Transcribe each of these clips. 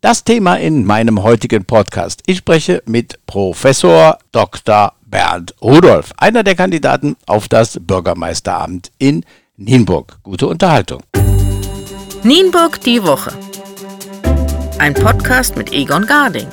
Das Thema in meinem heutigen Podcast. Ich spreche mit Professor Dr. Bernd Rudolf, einer der Kandidaten auf das Bürgermeisteramt in Nienburg. Gute Unterhaltung. Nienburg die Woche. Ein Podcast mit Egon Garding.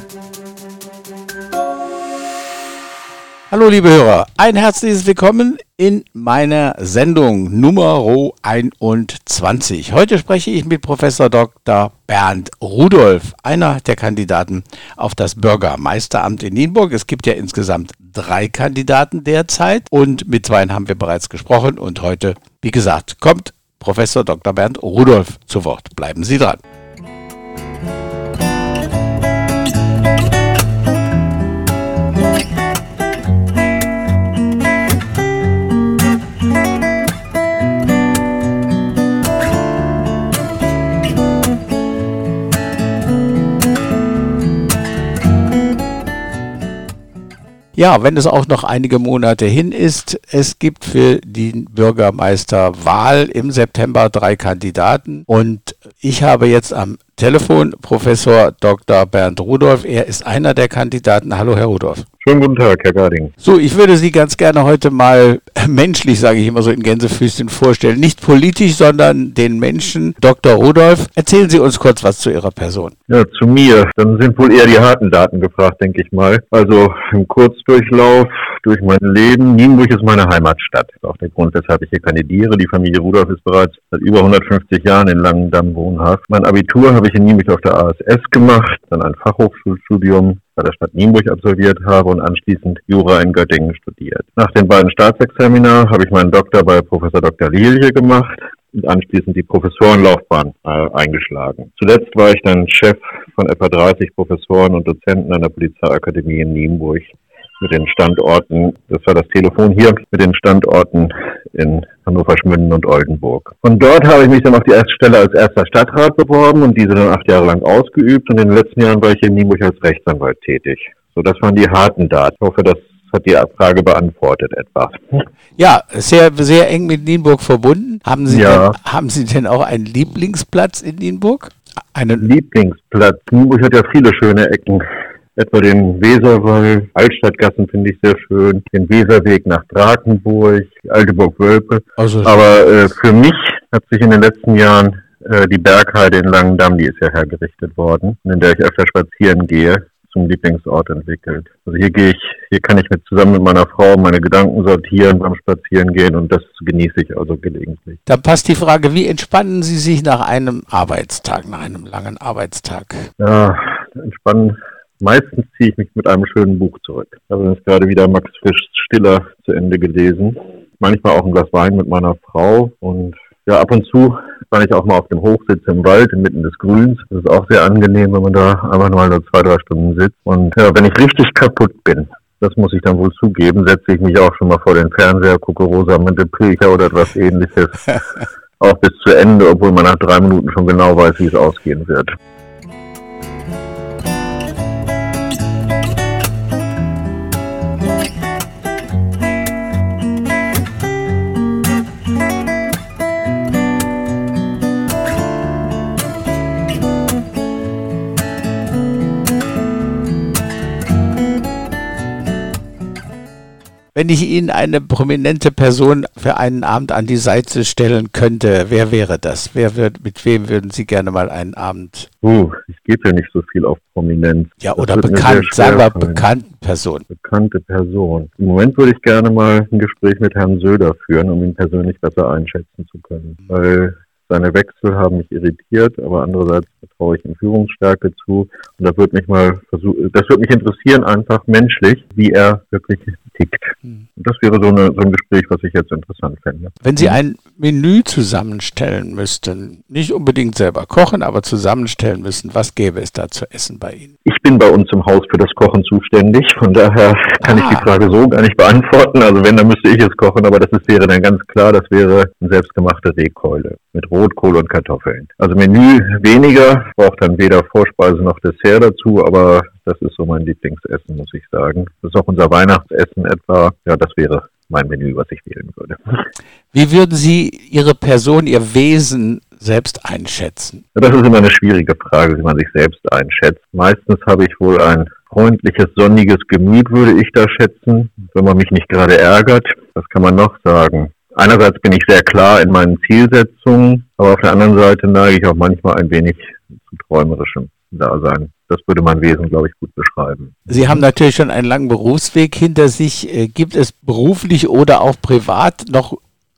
Hallo liebe Hörer, ein herzliches Willkommen in meiner Sendung Nummer 21. Heute spreche ich mit Professor Dr. Bernd Rudolf, einer der Kandidaten auf das Bürgermeisteramt in Nienburg. Es gibt ja insgesamt drei Kandidaten derzeit und mit zwei haben wir bereits gesprochen und heute, wie gesagt, kommt Professor Dr. Bernd Rudolf zu Wort. Bleiben Sie dran. Ja, wenn es auch noch einige Monate hin ist, es gibt für die Bürgermeisterwahl im September drei Kandidaten. Und ich habe jetzt am Telefon Professor Dr. Bernd Rudolf. Er ist einer der Kandidaten. Hallo, Herr Rudolf. Schönen guten Tag, Herr Garding. So, ich würde Sie ganz gerne heute mal menschlich, sage ich immer so in Gänsefüßchen, vorstellen. Nicht politisch, sondern den Menschen. Dr. Rudolf, erzählen Sie uns kurz was zu Ihrer Person. Ja, zu mir. Dann sind wohl eher die harten Daten gefragt, denke ich mal. Also im Kurzdurchlauf durch mein Leben. Nienburg ist meine Heimatstadt. Das ist auch der Grund, weshalb ich hier kandidiere. Die Familie Rudolf ist bereits seit über 150 Jahren in Langendamm wohnhaft. Mein Abitur habe ich in Nienburg auf der ASS gemacht, dann ein Fachhochschulstudium bei der Stadt Nienburg absolviert habe und anschließend Jura in Göttingen studiert. Nach den beiden Staatsexamina habe ich meinen Doktor bei Professor Dr. Lilie gemacht und anschließend die Professorenlaufbahn äh, eingeschlagen. Zuletzt war ich dann Chef von etwa 30 Professoren und Dozenten an der Polizeiakademie in Nienburg mit den Standorten, das war das Telefon hier, mit den Standorten in Hannover, Schmünden und Oldenburg. Von dort habe ich mich dann auf die erste Stelle als erster Stadtrat beworben und diese dann acht Jahre lang ausgeübt und in den letzten Jahren war ich in Nienburg als Rechtsanwalt tätig. So, das waren die harten Daten. Ich hoffe, das hat die Frage beantwortet etwas. Ja, sehr, sehr eng mit Nienburg verbunden. Haben Sie, ja. denn, haben Sie denn auch einen Lieblingsplatz in Nienburg? Einen Lieblingsplatz. Nienburg hat ja viele schöne Ecken etwa den Weserwall, Altstadtgassen finde ich sehr schön, den Weserweg nach Drakenburg, Alteburg-Wölpe. Also Aber äh, für mich hat sich in den letzten Jahren äh, die Bergheide in Langendamm, die ist ja hergerichtet worden, in der ich öfter spazieren gehe, zum Lieblingsort entwickelt. Also hier gehe ich, hier kann ich mit zusammen mit meiner Frau meine Gedanken sortieren beim Spazierengehen und das genieße ich also gelegentlich. Da passt die Frage, wie entspannen Sie sich nach einem Arbeitstag, nach einem langen Arbeitstag? Ja, entspannen Meistens ziehe ich mich mit einem schönen Buch zurück. Ich habe jetzt gerade wieder Max Frischs Stiller zu Ende gelesen. Manchmal auch ein Glas Wein mit meiner Frau und ja, ab und zu war ich auch mal auf dem Hochsitz im Wald inmitten des Grüns. Das ist auch sehr angenehm, wenn man da einfach mal nur zwei, drei Stunden sitzt. Und ja, wenn ich richtig kaputt bin, das muss ich dann wohl zugeben, setze ich mich auch schon mal vor den Fernseher, gucke Rosamunde Pilcher oder etwas ähnliches. auch bis zu Ende, obwohl man nach drei Minuten schon genau weiß, wie es ausgehen wird. Wenn ich Ihnen eine prominente Person für einen Abend an die Seite stellen könnte, wer wäre das? Wer wird, mit wem würden Sie gerne mal einen Abend? Uh, ich gebe ja nicht so viel auf Prominenz. Ja, oder bekannt, sagen wir bekannte Person. Bekannte Person. Im Moment würde ich gerne mal ein Gespräch mit Herrn Söder führen, um ihn persönlich besser einschätzen zu können. Weil seine Wechsel haben mich irritiert, aber andererseits vertraue ich ihm Führungsstärke zu. Und das wird mich mal versuchen, das wird mich interessieren, einfach menschlich, wie er wirklich tickt. Mhm. Und das wäre so, eine, so ein Gespräch, was ich jetzt interessant fände. Wenn Sie ein Menü zusammenstellen müssten, nicht unbedingt selber kochen, aber zusammenstellen müssen, was gäbe es da zu essen bei Ihnen? Ich bin bei uns im Haus für das Kochen zuständig, von daher kann ah. ich die ah. Frage so gar nicht beantworten. Also wenn, dann müsste ich es kochen, aber das ist, wäre dann ganz klar, das wäre eine selbstgemachte Rehkeule mit Rotkohl und Kartoffeln. Also Menü weniger, braucht dann weder Vorspeise noch Dessert dazu, aber das ist so mein Lieblingsessen, muss ich sagen. Das ist auch unser Weihnachtsessen etwa. Ja, das wäre mein Menü, was ich wählen würde. Wie würden Sie Ihre Person, Ihr Wesen selbst einschätzen? Das ist immer eine schwierige Frage, wie man sich selbst einschätzt. Meistens habe ich wohl ein freundliches, sonniges Gemüt, würde ich da schätzen, wenn man mich nicht gerade ärgert. Was kann man noch sagen? Einerseits bin ich sehr klar in meinen Zielsetzungen, aber auf der anderen Seite neige ich auch manchmal ein wenig zu träumerischem Dasein. Das würde mein Wesen, glaube ich, gut beschreiben. Sie haben natürlich schon einen langen Berufsweg hinter sich. Äh, gibt es beruflich oder auch privat noch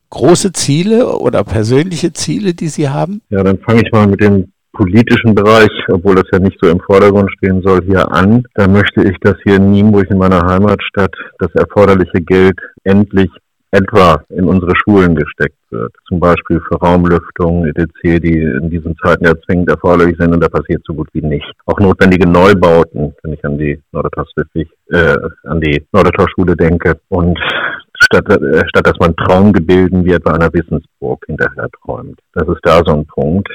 große Ziele oder persönliche Ziele, die Sie haben? Ja, dann fange ich mal mit dem politischen Bereich, obwohl das ja nicht so im Vordergrund stehen soll, hier an. Da möchte ich, dass hier in Nienburg in meiner Heimatstadt das erforderliche Geld endlich etwa in unsere Schulen gesteckt wird. Zum Beispiel für Raumlüftung, etc., die in diesen Zeiten ja zwingend erforderlich sind und da passiert so gut wie nicht. Auch notwendige Neubauten, wenn ich an die Nordertor-Schule äh, an die Nordertor-Schule denke und statt, äh, statt dass man Traumgebilden wie etwa einer Wissensburg hinterher träumt. Das ist da so ein Punkt.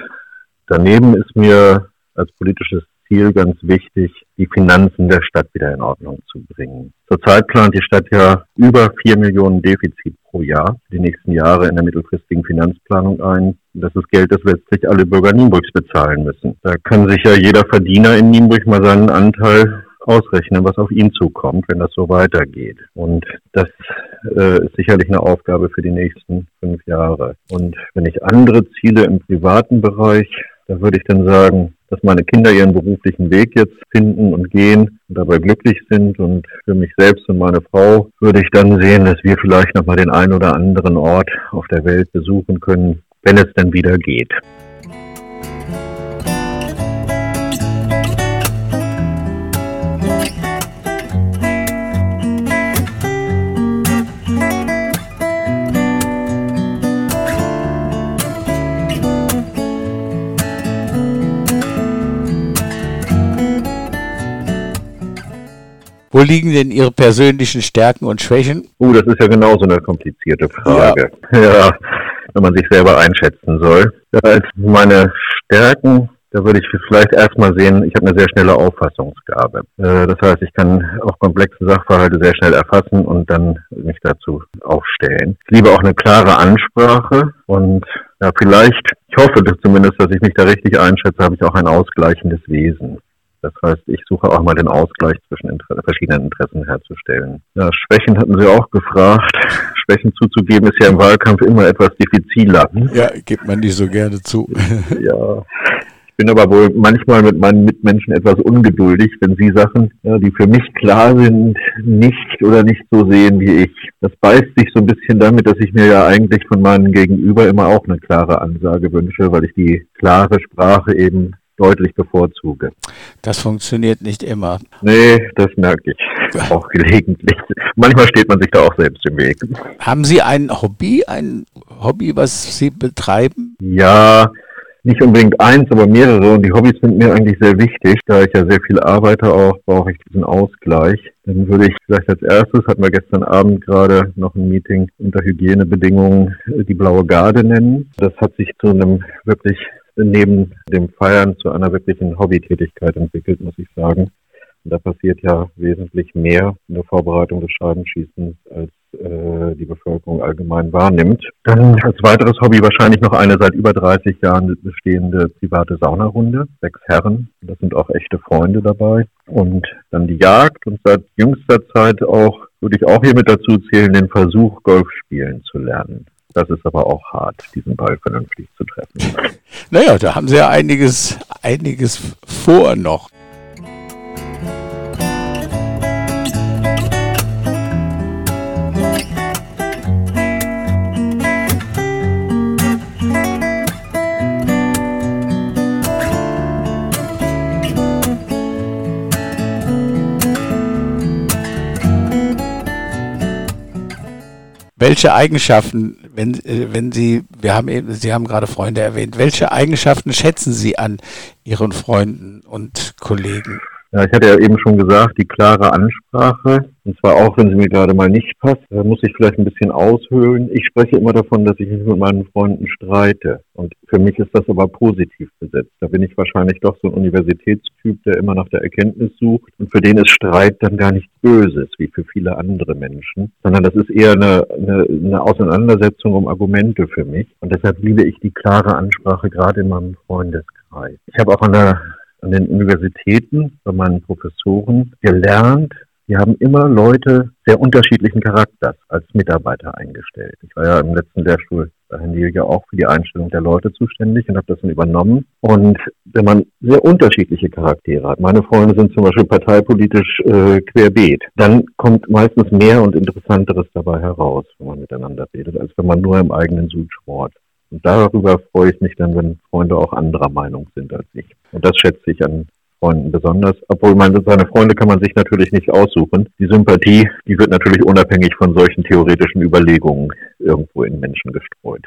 Daneben ist mir als politisches Ziel ganz wichtig, die Finanzen der Stadt wieder in Ordnung zu bringen. Zurzeit plant die Stadt ja über vier Millionen Defizit pro Jahr die nächsten Jahre in der mittelfristigen Finanzplanung ein. Das ist Geld, das letztlich alle Bürger Nienburgs bezahlen müssen. Da kann sich ja jeder Verdiener in Nienburg mal seinen Anteil ausrechnen, was auf ihn zukommt, wenn das so weitergeht. Und das äh, ist sicherlich eine Aufgabe für die nächsten fünf Jahre. Und wenn ich andere Ziele im privaten Bereich da würde ich dann sagen, dass meine Kinder ihren beruflichen Weg jetzt finden und gehen und dabei glücklich sind. Und für mich selbst und meine Frau würde ich dann sehen, dass wir vielleicht nochmal den einen oder anderen Ort auf der Welt besuchen können, wenn es dann wieder geht. Wo liegen denn Ihre persönlichen Stärken und Schwächen? Uh, das ist ja genauso eine komplizierte Frage. Ja, ja wenn man sich selber einschätzen soll. als meine Stärken, da würde ich vielleicht erstmal sehen, ich habe eine sehr schnelle Auffassungsgabe. Äh, das heißt, ich kann auch komplexe Sachverhalte sehr schnell erfassen und dann mich dazu aufstellen. Ich liebe auch eine klare Ansprache und ja, vielleicht, ich hoffe zumindest, dass ich mich da richtig einschätze, habe ich auch ein ausgleichendes Wesen. Das heißt, ich suche auch mal den Ausgleich zwischen Inter verschiedenen Interessen herzustellen. Ja, Schwächen hatten Sie auch gefragt. Schwächen zuzugeben ist ja im Wahlkampf immer etwas diffiziler. Ja, gibt man nicht so gerne zu. ja. Ich bin aber wohl manchmal mit meinen Mitmenschen etwas ungeduldig, wenn sie Sachen, ja, die für mich klar sind, nicht oder nicht so sehen wie ich. Das beißt sich so ein bisschen damit, dass ich mir ja eigentlich von meinem Gegenüber immer auch eine klare Ansage wünsche, weil ich die klare Sprache eben deutlich bevorzuge. Das funktioniert nicht immer. Nee, das merke ich auch gelegentlich. Manchmal steht man sich da auch selbst im Weg. Haben Sie ein Hobby, ein Hobby, was Sie betreiben? Ja, nicht unbedingt eins, aber mehrere. Und die Hobbys sind mir eigentlich sehr wichtig. Da ich ja sehr viel arbeite auch, brauche ich diesen Ausgleich. Dann würde ich vielleicht als erstes, hatten wir gestern Abend gerade noch ein Meeting unter Hygienebedingungen, die Blaue Garde nennen. Das hat sich zu einem wirklich neben dem Feiern zu einer wirklichen Hobbytätigkeit entwickelt, muss ich sagen. Und da passiert ja wesentlich mehr in der Vorbereitung des Scheibenschießens, als äh, die Bevölkerung allgemein wahrnimmt. Dann als weiteres Hobby wahrscheinlich noch eine seit über 30 Jahren bestehende private Saunarunde. Sechs Herren, das sind auch echte Freunde dabei. Und dann die Jagd und seit jüngster Zeit auch, würde ich auch hier mit dazu zählen, den Versuch, Golf spielen zu lernen. Das ist aber auch hart, diesen Ball vernünftig zu treffen. Naja, da haben sie ja einiges, einiges vor noch. Welche Eigenschaften, wenn, äh, wenn Sie, wir haben eben, Sie haben gerade Freunde erwähnt, welche Eigenschaften schätzen Sie an Ihren Freunden und Kollegen? Ja, ich hatte ja eben schon gesagt, die klare Ansprache, und zwar auch, wenn sie mir gerade mal nicht passt, da muss ich vielleicht ein bisschen aushöhlen. Ich spreche immer davon, dass ich mich mit meinen Freunden streite. Und für mich ist das aber positiv besetzt. Da bin ich wahrscheinlich doch so ein Universitätstyp, der immer nach der Erkenntnis sucht. Und für den ist Streit dann gar nichts Böses, wie für viele andere Menschen, sondern das ist eher eine, eine, eine Auseinandersetzung um Argumente für mich. Und deshalb liebe ich die klare Ansprache gerade in meinem Freundeskreis. Ich habe auch an der an den Universitäten, bei meinen Professoren gelernt, die haben immer Leute sehr unterschiedlichen Charakters als Mitarbeiter eingestellt. Ich war ja im letzten Lehrstuhl bei Herrn ja auch für die Einstellung der Leute zuständig und habe das dann übernommen. Und wenn man sehr unterschiedliche Charaktere hat, meine Freunde sind zum Beispiel parteipolitisch äh, querbeet, dann kommt meistens mehr und Interessanteres dabei heraus, wenn man miteinander redet, als wenn man nur im eigenen Sud schmort. Und darüber freue ich mich dann, wenn Freunde auch anderer Meinung sind als ich. Und das schätze ich an Freunden besonders. Obwohl man seine Freunde kann man sich natürlich nicht aussuchen. Die Sympathie, die wird natürlich unabhängig von solchen theoretischen Überlegungen irgendwo in Menschen gestreut.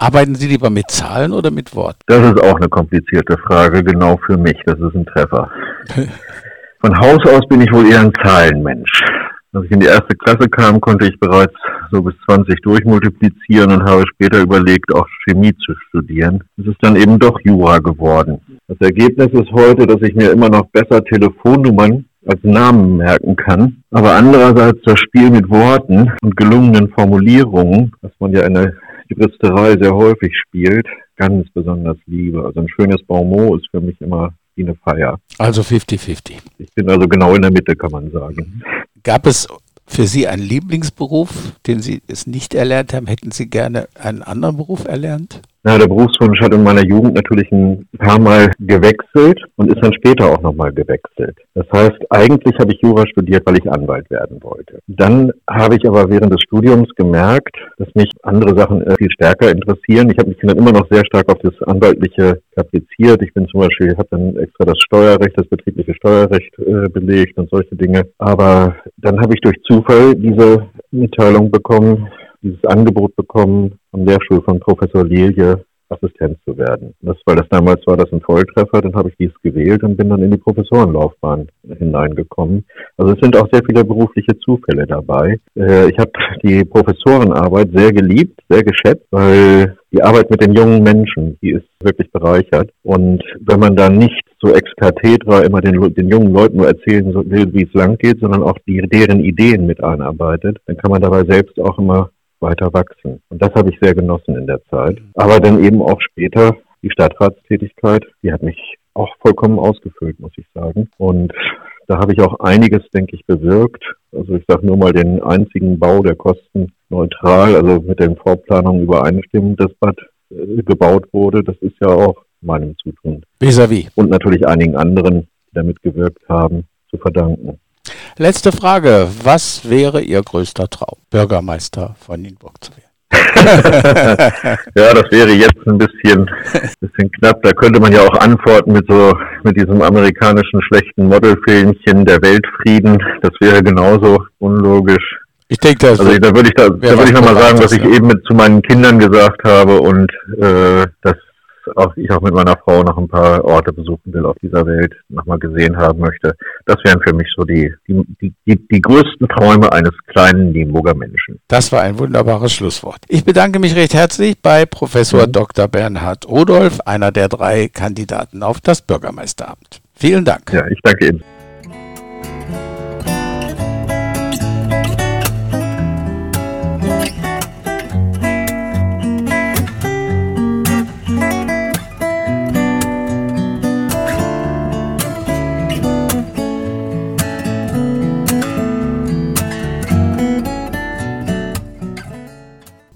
Arbeiten Sie lieber mit Zahlen oder mit Worten? Das ist auch eine komplizierte Frage, genau für mich. Das ist ein Treffer. Von Haus aus bin ich wohl eher ein Zahlenmensch. Als ich in die erste Klasse kam, konnte ich bereits so bis 20 durchmultiplizieren und habe später überlegt, auch Chemie zu studieren. Es ist dann eben doch Jura geworden. Das Ergebnis ist heute, dass ich mir immer noch besser Telefonnummern als Namen merken kann. Aber andererseits das Spiel mit Worten und gelungenen Formulierungen, was man ja in der Juristerei sehr häufig spielt, ganz besonders liebe. Also ein schönes Bonmot ist für mich immer wie eine Feier. Also 50-50. Ich bin also genau in der Mitte, kann man sagen. Gab es für Sie einen Lieblingsberuf, den Sie es nicht erlernt haben? Hätten Sie gerne einen anderen Beruf erlernt? Ja, der Berufswunsch hat in meiner Jugend natürlich ein paar Mal gewechselt und ist dann später auch nochmal gewechselt. Das heißt, eigentlich habe ich Jura studiert, weil ich Anwalt werden wollte. Dann habe ich aber während des Studiums gemerkt, dass mich andere Sachen äh, viel stärker interessieren. Ich habe mich dann immer noch sehr stark auf das Anwaltliche kapriziert. Ich bin zum Beispiel, habe dann extra das Steuerrecht, das betriebliche Steuerrecht äh, belegt und solche Dinge. Aber dann habe ich durch Zufall diese Mitteilung bekommen, dieses Angebot bekommen, am Lehrstuhl von Professor Lilje Assistent zu werden. Das, weil das damals war das ein Volltreffer, dann habe ich dies gewählt und bin dann in die Professorenlaufbahn hineingekommen. Also es sind auch sehr viele berufliche Zufälle dabei. Äh, ich habe die Professorenarbeit sehr geliebt, sehr geschätzt, weil die Arbeit mit den jungen Menschen, die ist wirklich bereichert. Und wenn man dann nicht so ex cathedra immer den, den jungen Leuten nur erzählen will, wie es lang geht, sondern auch die, deren Ideen mit einarbeitet, dann kann man dabei selbst auch immer weiter wachsen. Und das habe ich sehr genossen in der Zeit. Aber dann eben auch später die Stadtratstätigkeit, die hat mich auch vollkommen ausgefüllt, muss ich sagen. Und da habe ich auch einiges, denke ich, bewirkt. Also ich sage nur mal den einzigen Bau, der kostenneutral, also mit den Vorplanungen übereinstimmend das Bad äh, gebaut wurde. Das ist ja auch meinem Zutun. Vis-à-vis. Und natürlich einigen anderen, die damit gewirkt haben, zu verdanken. Letzte Frage. Was wäre Ihr größter Traum, Bürgermeister von Nienburg zu werden? ja, das wäre jetzt ein bisschen, bisschen knapp. Da könnte man ja auch antworten mit so, mit diesem amerikanischen schlechten Modelfilmchen, der Weltfrieden. Das wäre genauso unlogisch. Ich denke, das also da würde ich da, da würde ich nochmal sagen, was ich eben mit zu meinen Kindern gesagt habe und äh, das auch ich auch mit meiner Frau noch ein paar Orte besuchen will auf dieser Welt, nochmal gesehen haben möchte. Das wären für mich so die, die, die, die größten Träume eines kleinen Nienburger Menschen. Das war ein wunderbares Schlusswort. Ich bedanke mich recht herzlich bei Professor mhm. Dr. Bernhard Rudolf, einer der drei Kandidaten auf das Bürgermeisteramt. Vielen Dank. Ja, ich danke Ihnen.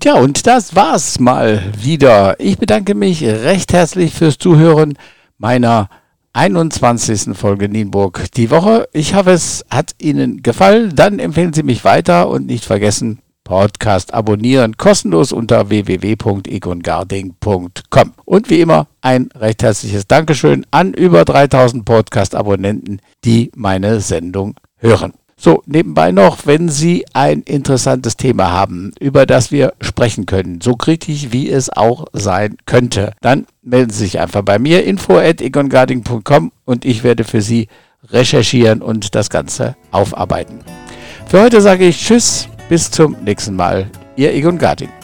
Tja, und das war's mal wieder. Ich bedanke mich recht herzlich fürs Zuhören meiner 21. Folge Nienburg die Woche. Ich hoffe, es hat Ihnen gefallen. Dann empfehlen Sie mich weiter und nicht vergessen, Podcast abonnieren, kostenlos unter www.egongarding.com. Und wie immer ein recht herzliches Dankeschön an über 3000 Podcast-Abonnenten, die meine Sendung hören. So, nebenbei noch, wenn Sie ein interessantes Thema haben, über das wir sprechen können, so kritisch wie es auch sein könnte, dann melden Sie sich einfach bei mir, info at egongarding.com und ich werde für Sie recherchieren und das Ganze aufarbeiten. Für heute sage ich Tschüss, bis zum nächsten Mal. Ihr Egon Garding.